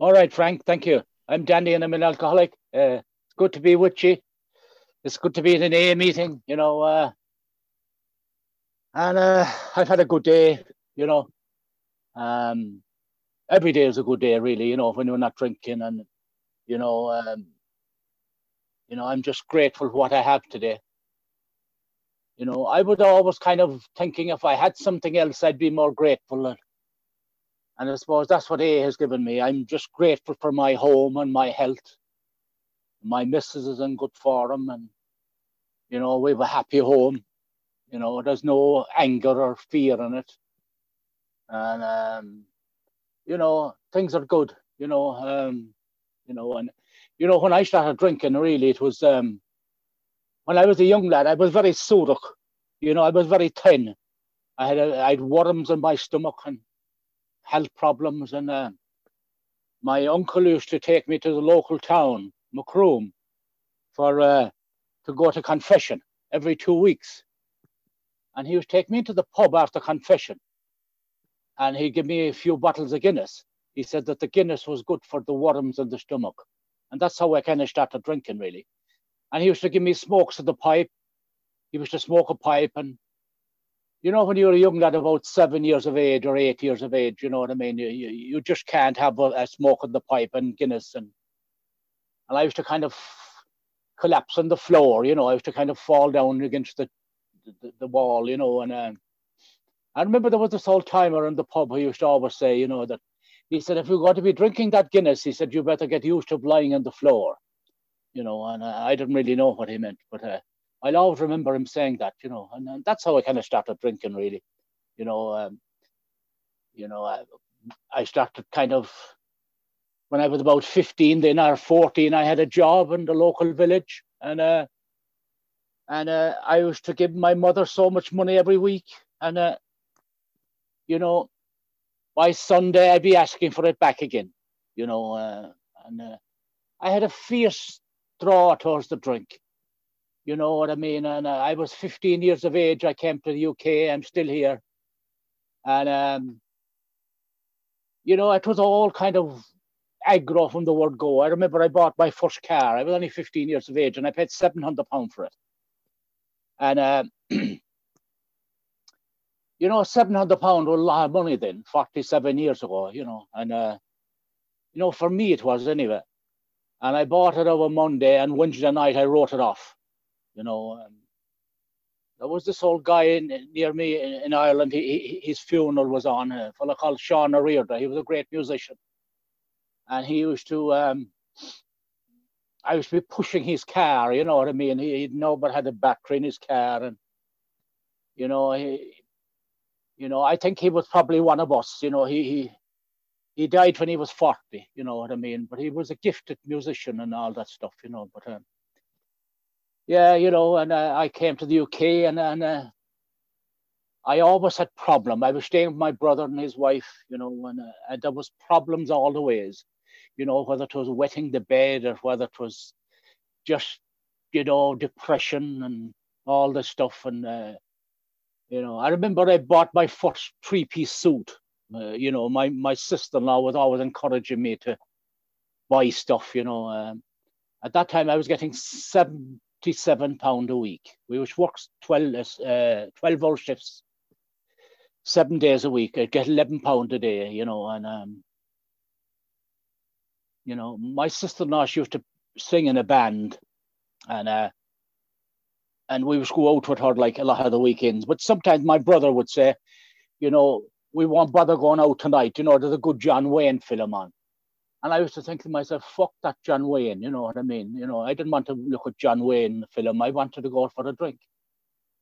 All right, Frank. Thank you. I'm Danny, and I'm an alcoholic. Uh, it's good to be with you. It's good to be at an AA meeting. You know, uh, and uh, I've had a good day. You know, um, every day is a good day, really. You know, when you're not drinking, and you know, um, you know, I'm just grateful for what I have today. You know, I would always kind of thinking if I had something else, I'd be more grateful. And I suppose that's what A has given me. I'm just grateful for my home and my health. My missus is in good form and, you know, we have a happy home. You know, there's no anger or fear in it. And, um, you know, things are good, you know, um, you know, and, you know, when I started drinking, really, it was, um, when I was a young lad, I was very surach. You know, I was very thin. I had, a, I had worms in my stomach and health problems. And uh, my uncle used to take me to the local town, Macroom, for uh, to go to confession every two weeks. And he would take me to the pub after confession. And he'd give me a few bottles of Guinness. He said that the Guinness was good for the worms in the stomach. And that's how I kind of started drinking, really. And he used to give me smokes of the pipe. He used to smoke a pipe and you know, when you're a young lad about seven years of age or eight years of age, you know what I mean? You, you, you just can't have a, a smoke in the pipe and Guinness. And, and I used to kind of collapse on the floor, you know, I used to kind of fall down against the, the, the wall, you know. And um, I remember there was this old timer in the pub who used to always say, you know, that he said, if you're going to be drinking that Guinness, he said, you better get used to lying on the floor, you know. And uh, I didn't really know what he meant, but uh, I'll always remember him saying that, you know, and, and that's how I kind of started drinking, really. You know, um, you know, I, I started kind of when I was about 15, then or 14, I had a job in the local village, and uh, and uh, I used to give my mother so much money every week, and uh, you know, by Sunday I'd be asking for it back again, you know, uh, and uh, I had a fierce draw towards the drink, you know what I mean? And uh, I was 15 years of age. I came to the UK. I'm still here. And, um, you know, it was all kind of aggro from the word go. I remember I bought my first car. I was only 15 years of age and I paid 700 pounds for it. And, uh, you know, 700 pounds was a lot of money then, 47 years ago, you know. And, uh, you know, for me it was anyway. And I bought it over Monday and Wednesday night I wrote it off you know. Um, there was this old guy in, near me in, in Ireland. He, he, his funeral was on. A fellow called Seán Ó Riada. He was a great musician, and he used to. Um, I used to be pushing his car. You know what I mean? He, he'd nobody had a battery in his car, and you know he. You know, I think he was probably one of us. You know, he he he died when he was 40, you know what I mean? But he was a gifted musician and all that stuff, you know. But um, yeah, you know, and uh, I came to the UK and, and uh, I always had problem. I was staying with my brother and his wife, you know, and, uh, and there was problems all the ways, you know, whether it was wetting the bed or whether it was just, you know, depression and all this stuff. And, uh, you know, I remember I bought my first three-piece suit. Uh, you know, my, my sister-in-law was always encouraging me to buy stuff, you know. Um, at that time, I was getting seven 57 pound a week, which works 12, uh, 12 hour shifts, seven days a week. I'd get 11 pound a day, you know, and, um, you know, my sister-in-law, she used to sing in a band and, uh, and we would go out with her like a lot of the weekends. But sometimes my brother would say, you know, we won't bother going out tonight. You know, there's a good John Wayne film on. And I used to think to myself, fuck that John Wayne, you know what I mean? You know, I didn't want to look at John Wayne the film. I wanted to go for a drink.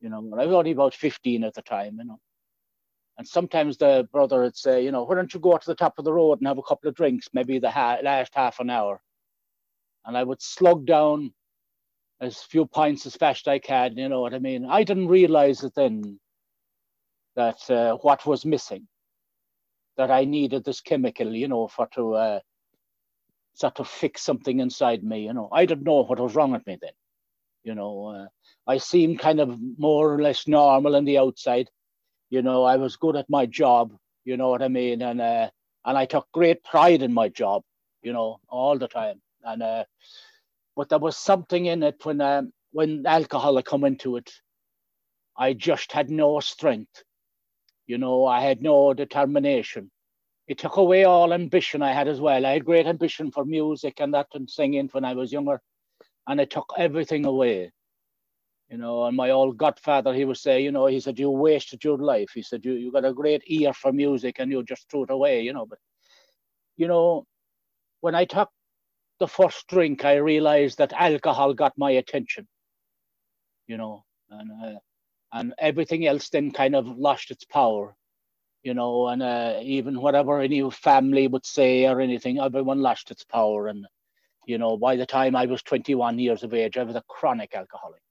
You know, I was only about 15 at the time, you know. And sometimes the brother would say, you know, why don't you go out to the top of the road and have a couple of drinks, maybe the ha- last half an hour. And I would slug down as few pints as fast as I can, you know what I mean? I didn't realize it then that uh, what was missing, that I needed this chemical, you know, for to uh, sort of fix something inside me. You know, I didn't know what was wrong with me then. You know, uh, I seemed kind of more or less normal on the outside. You know, I was good at my job. You know what I mean, and uh, and I took great pride in my job. you know, all the time. And uh, but there was something in it when um, when alcohol had come into it. I just had no strength. You know, I had no determination. It took away all ambition I had as well. I had great ambition for music and that and singing when I was younger, and it took everything away. You know, and my old godfather, he would say, you know, he said, you wasted your life. He said, you, you got a great ear for music and you just threw it away, you know. But, you know, when I took the first drink, I realized that alcohol got my attention, you know, and, uh, and everything else then kind of lost its power, you know, and uh, even whatever any family would say or anything, everyone lost its power. And, you know, by the time I was 21 years of age, I was a chronic alcoholic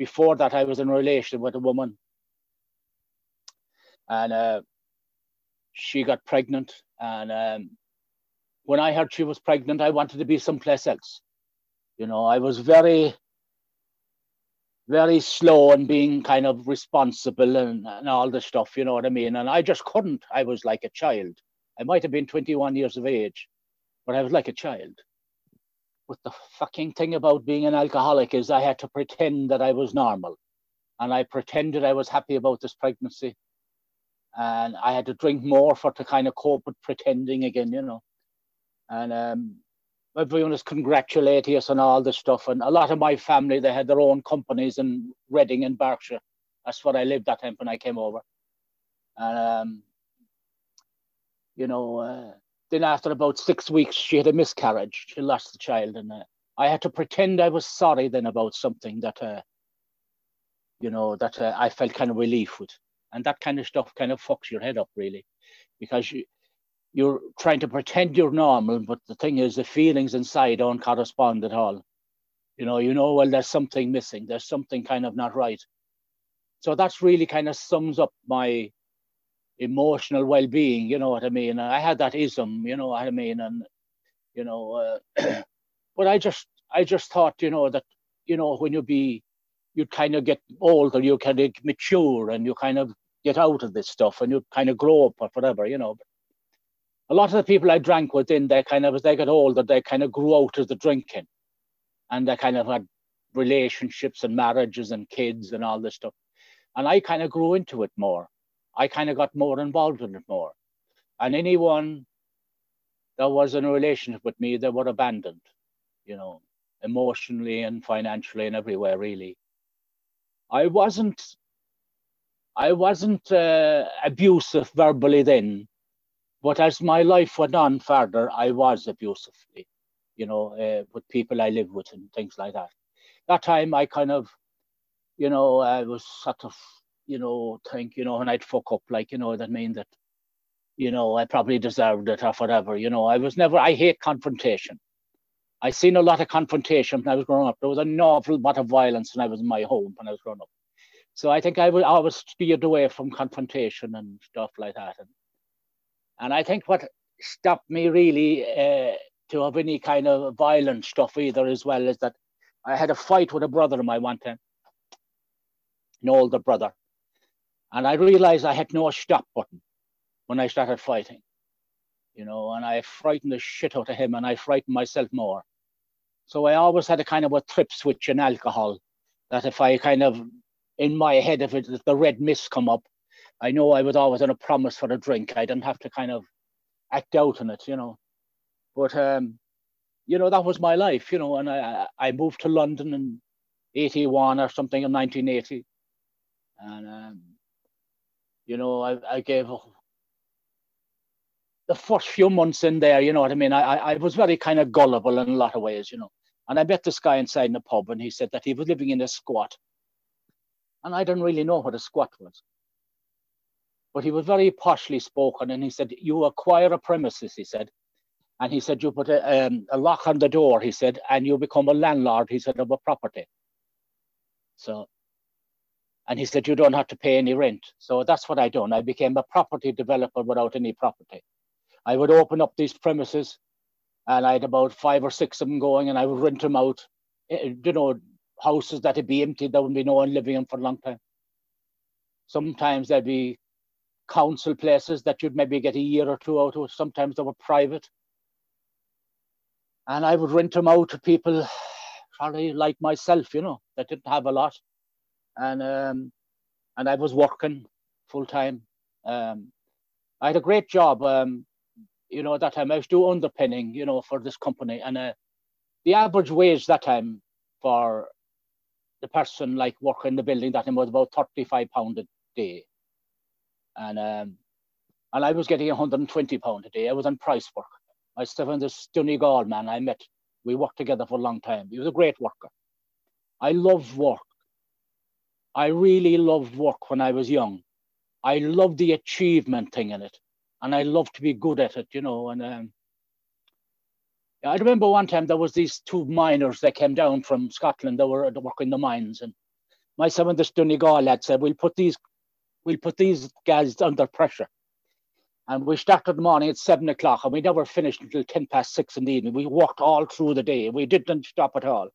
before that, I was in a relation with a woman, and uh, she got pregnant. And um, when I heard she was pregnant, I wanted to be someplace else. You know, I was very, very slow and being kind of responsible and, and all the stuff. You know what I mean? And I just couldn't. I was like a child. I might have been 21 years of age, but I was like a child. But the fucking thing about being an alcoholic is I had to pretend that I was normal. And I pretended I was happy about this pregnancy. And I had to drink more for to kind of cope with pretending again, you know. And um, everyone was congratulating us on all this stuff. And a lot of my family, they had their own companies in Reading and Berkshire. That's what I lived that time when I came over. And, um, you know, uh, then after about six weeks, she had a miscarriage. She lost the child, and uh, I had to pretend I was sorry then about something that, uh, you know, that uh, I felt kind of relief with, and that kind of stuff kind of fucks your head up really, because you you're trying to pretend you're normal, but the thing is, the feelings inside don't correspond at all. You know, you know, well, there's something missing. There's something kind of not right. So that's really kind of sums up my emotional well-being you know what i mean i had that ism you know what i mean and you know uh, but i just i just thought you know that you know when you be you kind of get older you kind of mature and you kind of get out of this stuff and you kind of grow up or whatever you know a lot of the people i drank with in they kind of as they got older they kind of grew out of the drinking and they kind of had relationships and marriages and kids and all this stuff and i kind of grew into it more I kind of got more involved in it more. And anyone that was in a relationship with me, they were abandoned, you know, emotionally and financially and everywhere, really. I wasn't, I wasn't uh, abusive verbally then, but as my life went on further, I was abusively, you know, uh, with people I lived with and things like that. That time I kind of, you know, I was sort of you know, think, you know, and I'd fuck up, like, you know, that means that, you know, I probably deserved it or whatever. You know, I was never, I hate confrontation. I seen a lot of confrontation when I was growing up. There was an awful lot of violence when I was in my home when I was growing up. So I think I would always steered away from confrontation and stuff like that. And, and I think what stopped me really uh, to have any kind of violent stuff either as well is that I had a fight with a brother of mine one time, an older brother. And I realized I had no stop button when I started fighting, you know, and I frightened the shit out of him and I frightened myself more. So I always had a kind of a trip switch in alcohol that if I kind of, in my head, if, it, if the red mist come up, I know I was always on a promise for a drink. I didn't have to kind of act out on it, you know. But, um, you know, that was my life, you know, and I, I moved to London in 81 or something in 1980. And um, you know, I, I gave the first few months in there, you know what I mean? I, I was very kind of gullible in a lot of ways, you know. And I met this guy inside in the pub and he said that he was living in a squat. And I didn't really know what a squat was. But he was very poshly spoken and he said, You acquire a premises, he said. And he said, You put a, um, a lock on the door, he said, and you become a landlord, he said, of a property. So and he said, you don't have to pay any rent. So that's what I done. I became a property developer without any property. I would open up these premises and I had about five or six of them going and I would rent them out. Eh, you know, houses that would be empty, there wouldn't be no one living in for a long time. Sometimes there'd be council places that you'd maybe get a year or two out of. Sometimes they were private. and I would rent them out to people probably like myself, you know, that didn't have a lot. And um, and I was working full time. Um, I had a great job. Um, you know, at that time I was doing underpinning, you know, for this company. And uh, the average wage that time for the person like working in the building that time was about 35 pound a day. And um, and I was getting 120 pound a day. I was on price work. Myself and this Donegal man I met, we worked together for a long time. He was a great worker. I loved work. I really loved work when I was young. I loved the achievement thing in it, and I loved to be good at it, you know. And um, I remember one time there was these two miners that came down from Scotland. They were working the mines, and my son this Donegal lad said, "We'll put these, we'll put these guys under pressure." And we started the morning at seven o'clock, and we never finished until ten past six in the evening. We worked all through the day. We didn't stop at all.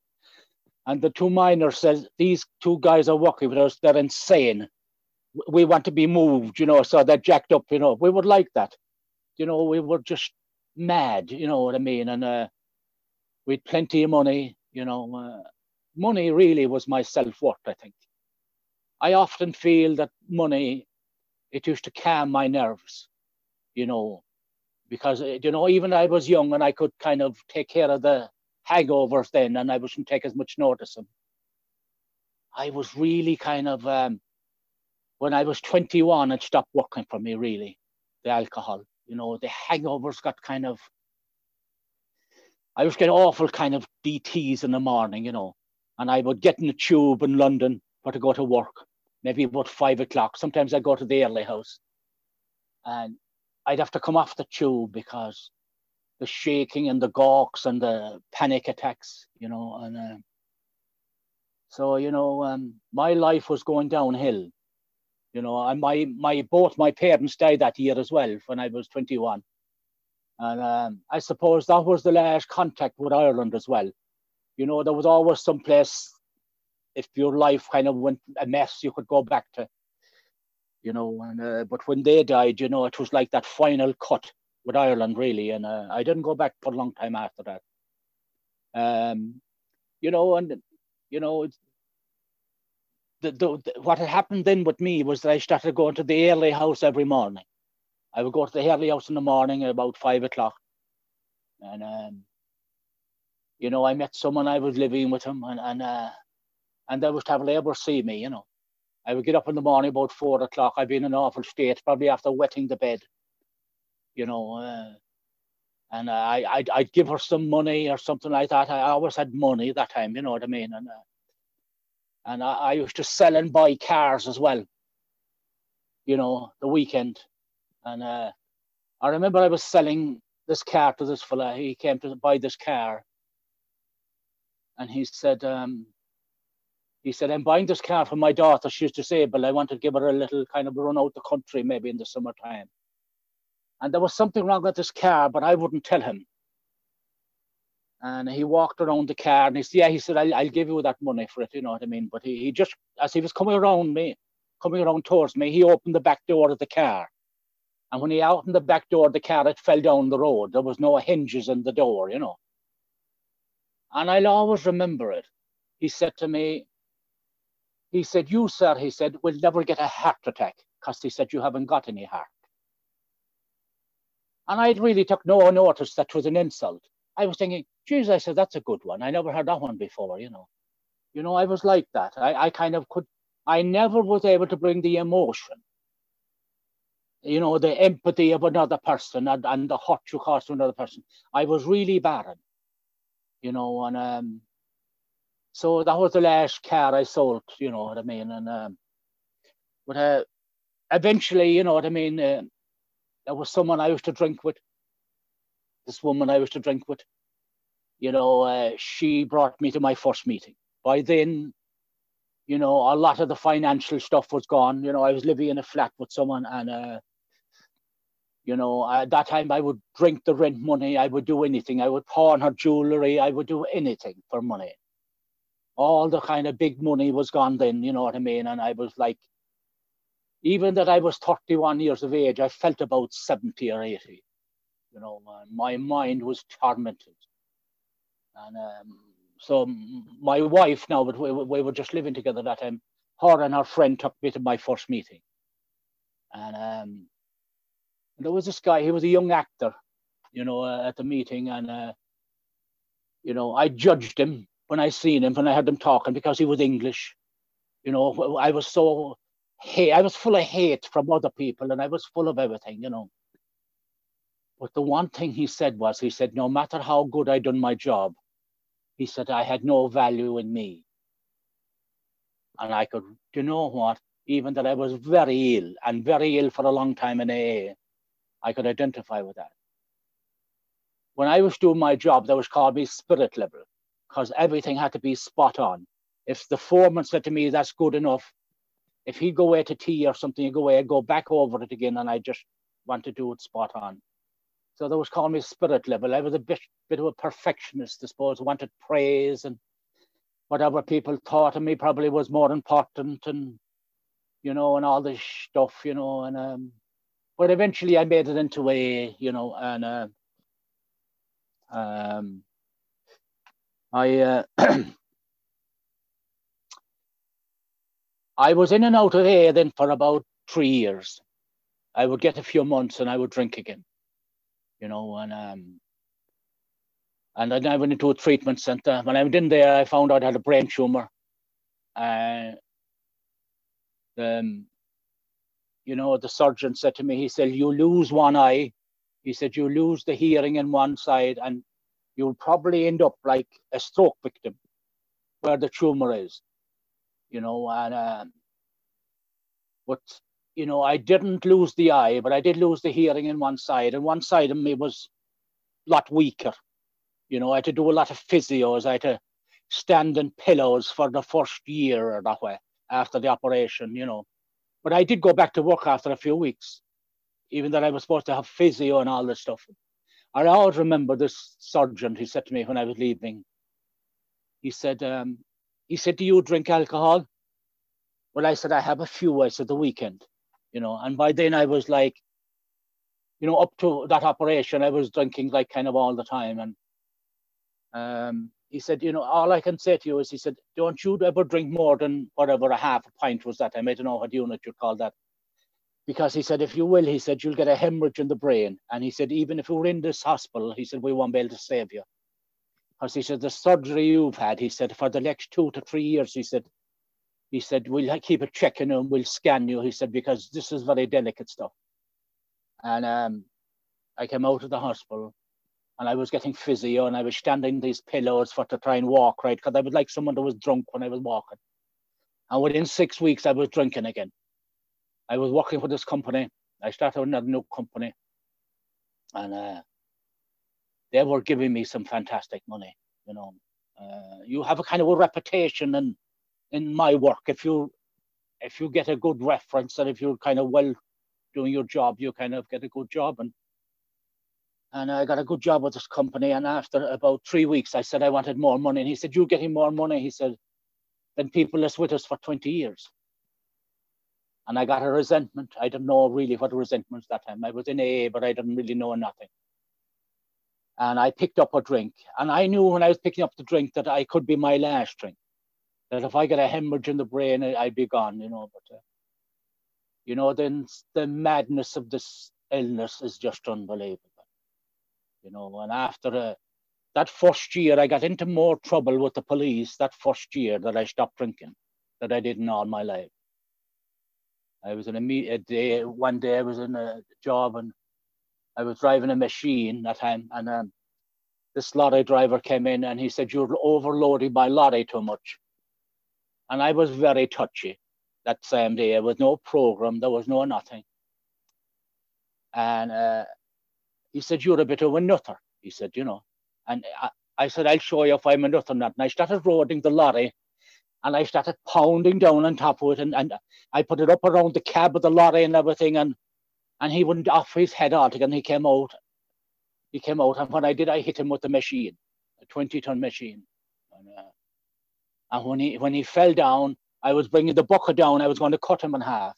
And the two miners said, "These two guys are working with us. They're insane. We want to be moved, you know." So they're jacked up, you know. We would like that, you know. We were just mad, you know what I mean? And uh, we'd plenty of money, you know. Uh, money really was my self worth, I think. I often feel that money, it used to calm my nerves, you know, because, uh, you know, even I was young and I could kind of take care of the hangovers then and I wouldn't take as much notice of them. I was really kind of, um, when I was 21, it stopped working for me, really, the alcohol you know, the hangovers got kind of, I was getting awful kind of DTs in the morning, you know, and I would get in the tube in London for to go to work, maybe about five o'clock. Sometimes I go to the early house and I'd have to come off the tube because the shaking and the gawks and the panic attacks, you know, and uh, so, you know, um, my life was going downhill you know, and my my both my parents died that year as well when I was 21. And um, I suppose that was the last contact with Ireland as well. You know, there was always some place if your life kind of went a mess, you could go back to. You know, and uh, but when they died, you know, it was like that final cut with Ireland, really. And uh, I didn't go back for a long time after that. Um, you know, and you know, the, the, what had happened then with me was that I started going to the early house every morning. I would go to the early house in the morning at about five o'clock. And, um, you know, I met someone I was living with him and, and, uh, and was to have labor see me, you know. I would get up in the morning about four o'clock. I'd be in an awful state, probably after wetting the bed, you know. Uh, and I, I'd, I'd give her some money or something like that. I always had money that time, you know what I mean? And uh, and I, I used to sell and buy cars as well. You know, the weekend, and uh, I remember I was selling this car to this fella. He came to buy this car, and he said, um, he said, I'm buying this car for my daughter. She's disabled. I want to give her a little kind of run out the country, maybe in the summertime. And there was something wrong with this car, but I wouldn't tell him. And he walked around the car and he said, Yeah, he said, I'll, I'll give you that money for it, you know what I mean? But he, he just, as he was coming around me, coming around towards me, he opened the back door of the car. And when he opened the back door of the car, it fell down the road. There was no hinges in the door, you know. And I'll always remember it. He said to me, he said, You, sir, he said, will never get a heart attack because he said, You haven't got any heart. And I really took no notice that was an insult. I was thinking, geez, I said, that's a good one. I never heard that one before, you know. You know, I was like that. I, I kind of could, I never was able to bring the emotion, you know, the empathy of another person and, and the hurt you cause to another person. I was really barren, you know, and um, so that was the last car I sold, you know what I mean? And um, but uh, eventually, you know what I mean, uh, there was someone I used to drink with this woman I was to drink with, you know, uh, she brought me to my first meeting. By then, you know, a lot of the financial stuff was gone. You know, I was living in a flat with someone, and uh, you know, at that time I would drink the rent money. I would do anything. I would pawn her jewelry. I would do anything for money. All the kind of big money was gone then. You know what I mean? And I was like, even that I was 31 years of age, I felt about 70 or 80. You know, my mind was tormented. And um, so my wife now, but we, we were just living together that time. Her and her friend took me to my first meeting. And um, there was this guy, he was a young actor, you know, uh, at the meeting. And, uh, you know, I judged him when I seen him, when I heard him talking because he was English. You know, I was so hate, I was full of hate from other people and I was full of everything, you know. But the one thing he said was, he said, no matter how good I done my job, he said, I had no value in me. And I could, you know what? Even that I was very ill and very ill for a long time in AA, I could identify with that. When I was doing my job, that was called me spirit level because everything had to be spot on. If the foreman said to me, that's good enough, if he'd go away to tea or something, he'd go away, I'd go back over it again and I just want to do it spot on. So that was called me spirit level. I was a bit, bit of a perfectionist, I suppose, wanted praise and whatever people thought of me probably was more important and, you know, and all this stuff, you know, and, um, but eventually I made it into a, you know, and, uh, um, I, uh, I was in and out of AA then for about three years. I would get a few months and I would drink again, you know, and um, and then I went into a treatment center. When I went in there, I found out I had a brain tumor. Uh, um, you know, the surgeon said to me, he said, you lose one eye. He said, you lose the hearing in one side and you'll probably end up like a stroke victim where the tumor is you know, and um, but you know, I didn't lose the eye, but I did lose the hearing in one side, and one side of me was a lot weaker. You know, I had to do a lot of physios. I had to stand in pillows for the first year or that way after the operation, you know. But I did go back to work after a few weeks, even though I was supposed to have physio and all this stuff. I always remember this sergeant, he said to me when I was leaving, he said, um, he said, Do you drink alcohol? Well, I said, I have a few. I said, the weekend, you know. And by then I was like, you know, up to that operation, I was drinking like kind of all the time. And um, he said, you know, all I can say to you is, he said, don't you ever drink more than whatever a half a pint was that. I don't know what unit you call that. Because he said, if you will, he said, you'll get a hemorrhage in the brain. And he said, even if you were in this hospital, he said, we won't be able to save you. Because he said, the surgery you've had, he said, for the next two to three years, he said, he said, we'll keep a checking and we'll scan you. He said, because this is very delicate stuff. And um, I came out of the hospital and I was getting physio and I was standing these pillows for to try and walk, right? Because I was like someone that was drunk when I was walking. And within six weeks, I was drinking again. I was working for this company. I started another new company. And uh, they were giving me some fantastic money. You know, uh, you have a kind of a reputation in in my work. If you if you get a good reference and if you're kind of well doing your job, you kind of get a good job. And and I got a good job with this company. And after about three weeks, I said I wanted more money. And he said, "You're getting more money." He said, "Than people that's with us for 20 years." And I got a resentment. I didn't know really what a resentment that time. I was in AA, but I didn't really know nothing and I picked up a drink. And I knew when I was picking up the drink that I could be my last drink. That if I get a hemorrhage in the brain, I'd be gone, you know. But, uh, you know, then the madness of this illness is just unbelievable. You know, and after uh, that first year, I got into more trouble with the police that first year that I stopped drinking that I did in all my life. I was in a, a day, one day I was in a job and I was driving a machine that time, and um, this lorry driver came in and he said, You're overloading my lorry too much. And I was very touchy that same day. There was no program, there was no nothing. And uh, he said, You're a bit of a nutter. He said, You know. And I, I said, I'll show you if I'm a nutter or not. And I started roading the lorry and I started pounding down on top of it. And, and I put it up around the cab of the lorry and everything. And and he wouldn't off his head altogether. And he came out. He came out, and when I did, I hit him with the machine, a 20 ton machine. And, uh, and when he when he fell down, I was bringing the bucket down. I was going to cut him in half,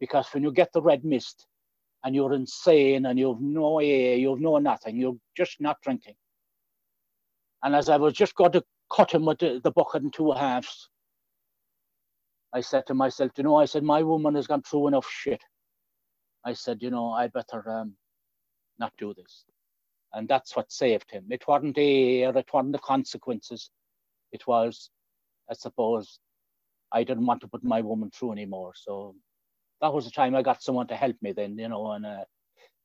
because when you get the red mist, and you're insane, and you've no air, you've no nothing, you're just not drinking. And as I was just going to cut him with the, the bucket in two halves, I said to myself, you know, I said, my woman has gone through enough shit. I said, you know, I better um, not do this. And that's what saved him. It wasn't or it wasn't the consequences. It was, I suppose, I didn't want to put my woman through anymore. So that was the time I got someone to help me then, you know, and uh,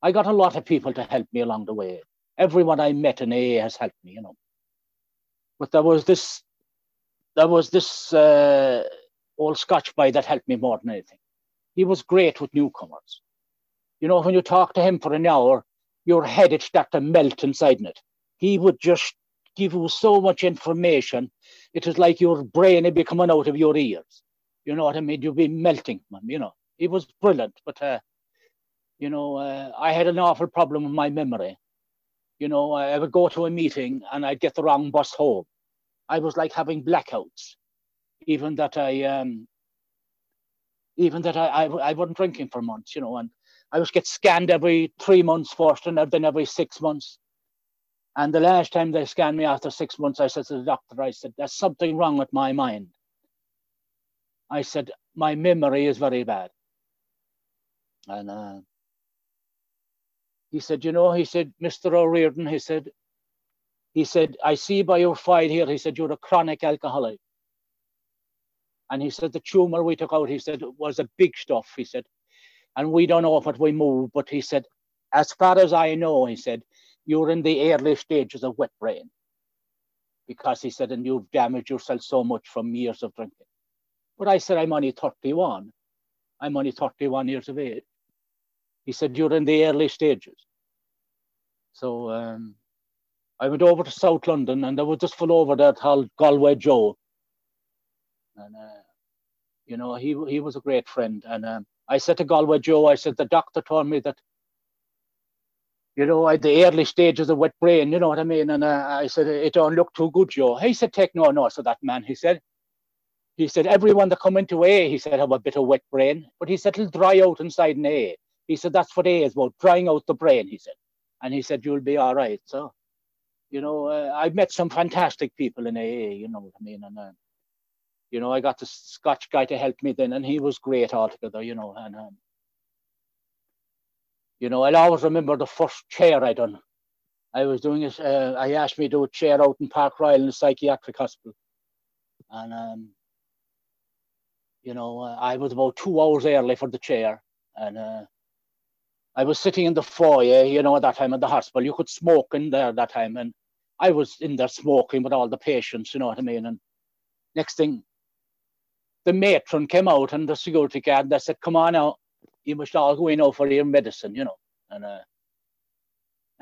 I got a lot of people to help me along the way. Everyone I met in AA has helped me, you know. But there was this, there was this uh, old Scotch boy that helped me more than anything. He was great with newcomers. You know, when you talk to him for an hour, your head would start to melt inside it. He would just give you so much information. It was like your brain would be coming out of your ears. You know what I mean? You'd be melting, man. You know, he was brilliant. But, uh, you know, uh, I had an awful problem with my memory. You know, I would go to a meeting and I'd get the wrong bus home. I was like having blackouts, even that I, um, even that I, I, I wasn't drinking for months, you know, and I was get scanned every three months first and then every six months. And the last time they scanned me after six months, I said to the doctor, I said, there's something wrong with my mind. I said, my memory is very bad. And uh, he said, you know, he said, Mr. O'Riordan, he said, he said, I see by your file here, he said, you're a chronic alcoholic. And he said, the tumor we took out, he said, was a big stuff. He said, and we don't know what we move, but he said, as far as I know, he said, you're in the early stages of wet brain. Because he said, and you've damaged yourself so much from years of drinking. But I said, I'm only 31. I'm only 31 years of age. He said, you're in the early stages. So um, I went over to South London and I was just full over there called Galway Joe. And, uh, you know, he, he was a great friend. And um, I said to Galway Joe, I said, the doctor told me that, you know, at the early stages of wet brain, you know what I mean? And uh, I said, it don't look too good, Joe. He said, take no notice of that man. He said, he said, everyone that come into A, he said, have a bit of wet brain, but he said, it'll dry out inside an A. He said, that's what A is about, drying out the brain, he said. And he said, you'll be all right. So, you know, uh, I've met some fantastic people in AA, you know what I mean? And, uh, you know, I got the Scotch guy to help me then, and he was great altogether, you know. And um, you know, I'll always remember the first chair I done. I was doing it. Uh, I asked me to do a chair out in Park Royal in the psychiatric hospital, and um, you know, uh, I was about two hours early for the chair, and uh, I was sitting in the foyer, you know, at that time at the hospital. You could smoke in there that time, and I was in there smoking with all the patients, you know what I mean. And next thing, the matron came out and the security guard, they said, come on now, you must all go in for your medicine, you know. And uh,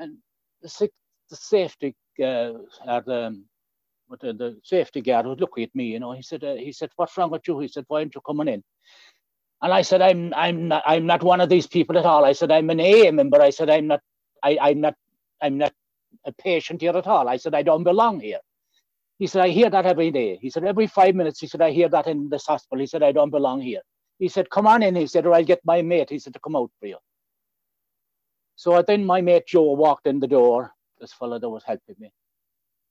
and the, the safety uh, or the, safety guard was looking at me, you know. He said, uh, he said, what's wrong with you? He said, why aren't you coming in? And I said, I'm, I'm not, I'm not one of these people at all. I said, I'm an AA member. I said, I'm not, I, I'm not, I'm not a patient here at all. I said, I don't belong here. He said, I hear that every day. He said, every five minutes, he said, I hear that in this hospital. He said, I don't belong here. He said, come on in. He said, or I'll get my mate. He said, to come out for you. So then my mate Joe walked in the door, this fellow that was helping me.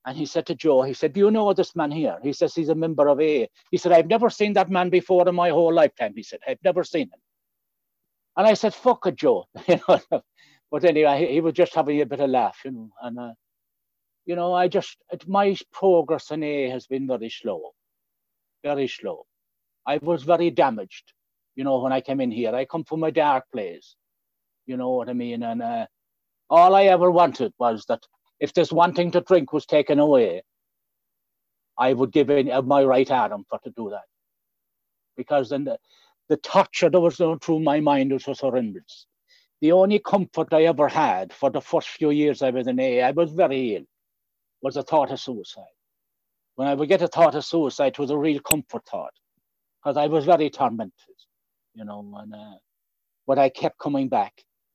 And he said to Joe, he said, do you know this man here? He says, he's a member of AA. He said, I've never seen that man before in my whole lifetime. He said, I've never seen him. And I said, fuck it, Joe. but anyway, he was just having a bit of laugh, you know. And uh, you know, I just, my progress in A has been very slow, very slow. I was very damaged, you know, when I came in here. I come from a dark place, you know what I mean? And uh, all I ever wanted was that if this wanting to drink was taken away, I would give in my right arm for to do that. Because then the, the torture that was going through my mind was just horrendous. The only comfort I ever had for the first few years I was in A, I was very ill was a thought of suicide. When I would get a thought of suicide, it was a real comfort thought because I was very tormented, you know. And, uh, but I kept coming back.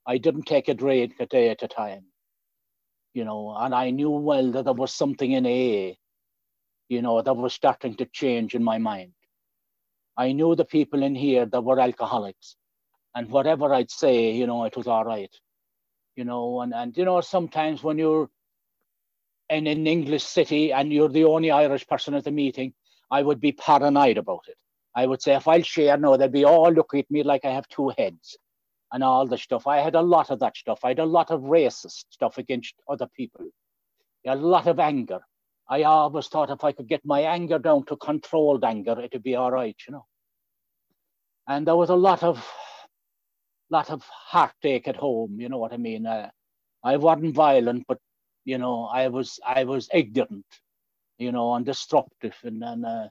I didn't take a drink a day at a time, you know. And I knew well that there was something in AA, you know, that was starting to change in my mind. I knew the people in here that were alcoholics, and whatever I'd say, you know, it was all right, you know. And and you know, sometimes when you're in an English city and you're the only Irish person at the meeting, I would be paranoid about it. I would say if I'll share no, they'll be all looking at me like I have two heads and all the stuff. I had a lot of that stuff. I had a lot of racist stuff against other people, a lot of anger. I always thought if I could get my anger down to controlled anger, it'd be all right, you know. And there was a lot of, lot of heartache at home. You know what I mean? Uh, I wasn't violent, but you know, I was, I was ignorant, you know, and destructive, and then. Uh,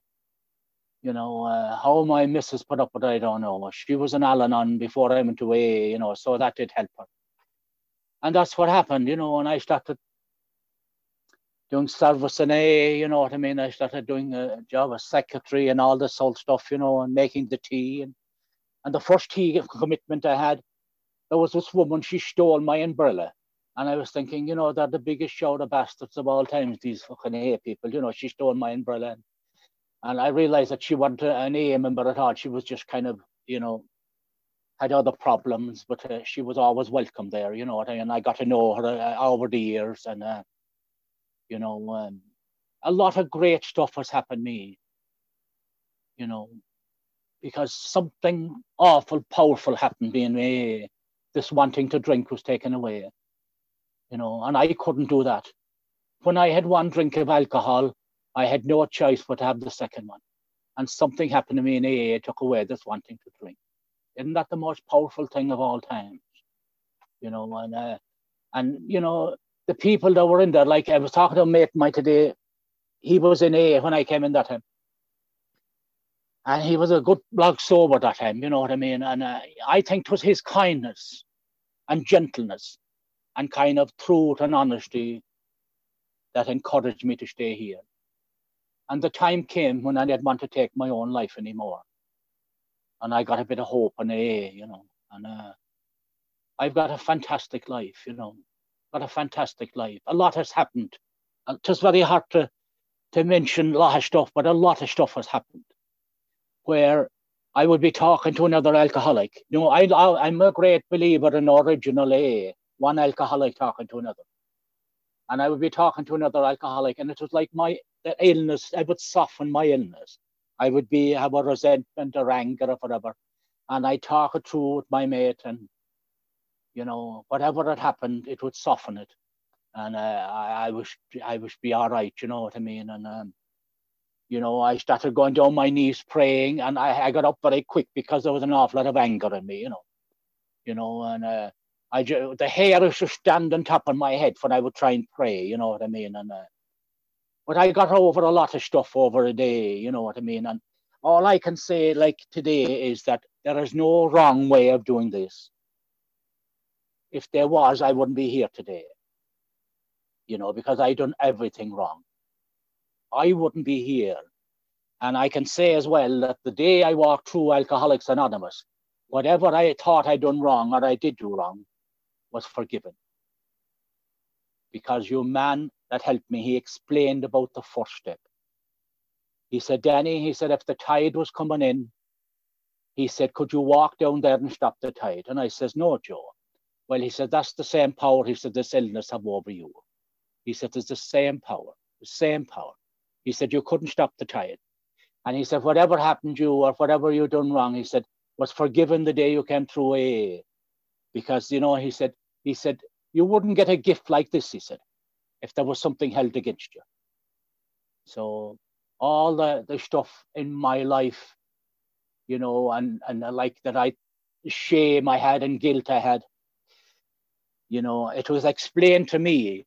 you know, uh, how my missus put up with it, I don't know. She was an Al Anon before I went away, you know, so that did help her. And that's what happened, you know, and I started doing service in a, you know what I mean? I started doing a job as secretary and all this old stuff, you know, and making the tea. And, and the first tea commitment I had, there was this woman, she stole my umbrella. And I was thinking, you know, they're the biggest show of bastards of all times, these fucking AA people. You know, she stole my umbrella. And and I realized that she wasn't an AA member at all. She was just kind of, you know, had other problems, but uh, she was always welcome there, you know. And I got to know her uh, over the years, and uh, you know, um, a lot of great stuff has happened to me, you know, because something awful, powerful happened in me. This wanting to drink was taken away, you know, and I couldn't do that. When I had one drink of alcohol, I had no choice but to have the second one. And something happened to me in AA, took away this wanting to drink. Isn't that the most powerful thing of all times? You know, and uh, and you know, the people that were in there, like I was talking to a mate mine today, he was in AA when I came in that time. And he was a good bloke sober that time, you know what I mean? And uh, I think it was his kindness and gentleness and kind of truth and honesty that encouraged me to stay here. And the time came when I didn't want to take my own life anymore. And I got a bit of hope and AA, you know. And uh, I've got a fantastic life, you know. Got a fantastic life. A lot has happened. It's very hard to, to mention a lot of stuff, but a lot of stuff has happened. Where I would be talking to another alcoholic. You know, I, I, I'm a great believer in original AA, one alcoholic talking to another. And I would be talking to another alcoholic, and it was like my illness, I would soften my illness. I would be have a resentment or anger or whatever. And I talk it through with my mate and you know, whatever had happened, it would soften it. And uh, I, I wish I wish be all right, you know what I mean? And um, you know, I started going down my knees praying and I, I got up very quick because there was an awful lot of anger in me, you know. You know, and uh, I just, the hair used to stand on top of my head when I would try and pray, you know what I mean? And uh, but I got over a lot of stuff over a day, you know what I mean? And all I can say, like today, is that there is no wrong way of doing this. If there was, I wouldn't be here today, you know, because I done everything wrong. I wouldn't be here. And I can say as well that the day I walked through Alcoholics Anonymous, whatever I thought I'd done wrong or I did do wrong was forgiven. Because your man that helped me, he explained about the first step. He said, Danny, he said, if the tide was coming in, he said, could you walk down there and stop the tide? And I says, no, Joe. Well, he said, that's the same power, he said, this illness have over you. He said, there's the same power, the same power. He said, you couldn't stop the tide. And he said, whatever happened to you or whatever you done wrong, he said, was forgiven the day you came through AA. Because, you know, he said, he said, you wouldn't get a gift like this, he said if there was something held against you. So all the, the stuff in my life, you know, and, and like that I shame I had and guilt I had, you know, it was explained to me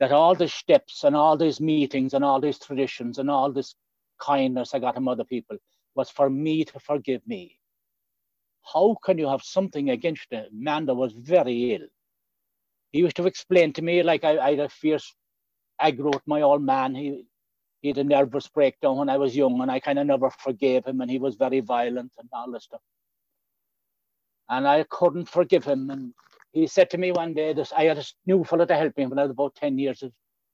that all the steps and all these meetings and all these traditions and all this kindness I got from other people was for me to forgive me. How can you have something against a man that was very ill? He used to explain to me like I, I had a fierce aggro with my old man. He he had a nervous breakdown when I was young, and I kind of never forgave him, and he was very violent and all this stuff. And I couldn't forgive him. And he said to me one day, this I had a new fellow to help me when I was about 10 years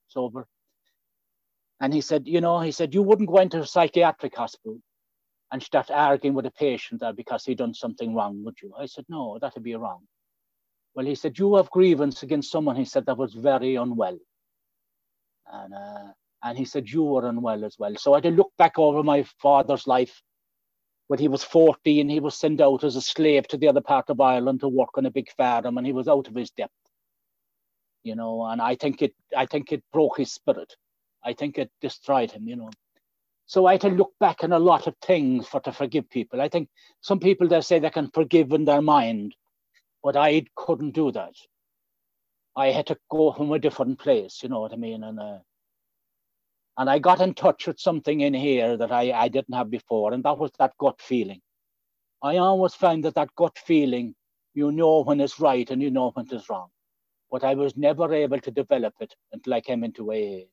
sober. And he said, you know, he said, you wouldn't go into a psychiatric hospital and start arguing with a patient there because he'd done something wrong, would you? I said, no, that'd be wrong. Well, he said, You have grievance against someone, he said, that was very unwell. And uh, and he said, You were unwell as well. So I had to look back over my father's life. When he was 14, he was sent out as a slave to the other part of Ireland to work on a big farm, and he was out of his depth. You know, and I think it I think it broke his spirit. I think it destroyed him, you know. So I had to look back on a lot of things for to forgive people. I think some people they say they can forgive in their mind, but I couldn't do that. I had to go from a different place, you know what I mean? And uh, and I got in touch with something in here that I, I didn't have before, and that was that gut feeling. I always find that that gut feeling, you know when it's right and you know when it's wrong. But I was never able to develop it until I came into AA.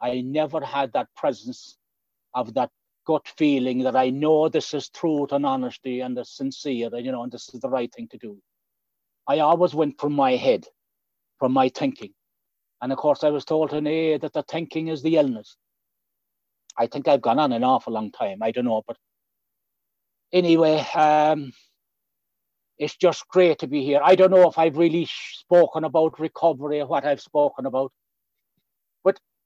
I never had that presence of that gut feeling that I know this is truth and honesty and it's sincere, and you know, and this is the right thing to do. I always went from my head, from my thinking. And of course, I was told in AA that the thinking is the illness. I think I've gone on an awful long time. I don't know, but anyway, um, it's just great to be here. I don't know if I've really spoken about recovery or what I've spoken about,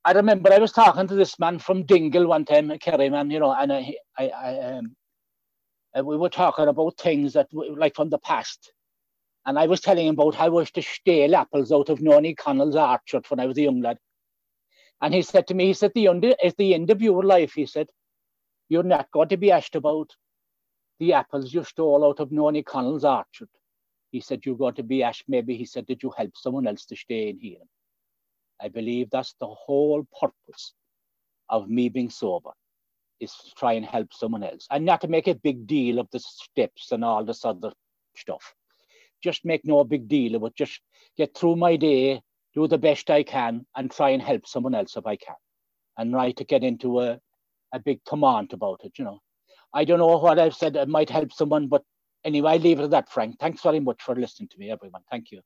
I remember I was talking to this man from Dingle one time, a Kerry man, you know, and I, I, I um, we were talking about things that were like from the past. And I was telling him about how I used to steal apples out of Nonny Connell's orchard when I was a young lad. And he said to me, he said, the end, at the end of your life, he said, you're not going to be asked about the apples you stole out of Nonny Connell's orchard. He said, you're going to be asked, maybe he said, did you help someone else to stay in here? I believe that's the whole purpose of me being sober is to try and help someone else and not to make a big deal of the steps and all this other stuff just make no big deal of it. Just get through my day, do the best I can, and try and help someone else if I can. And try to get into a, a big command about it, you know. I don't know what I've said it might help someone, but anyway, I leave it at that, Frank. Thanks very much for listening to me, everyone. Thank you.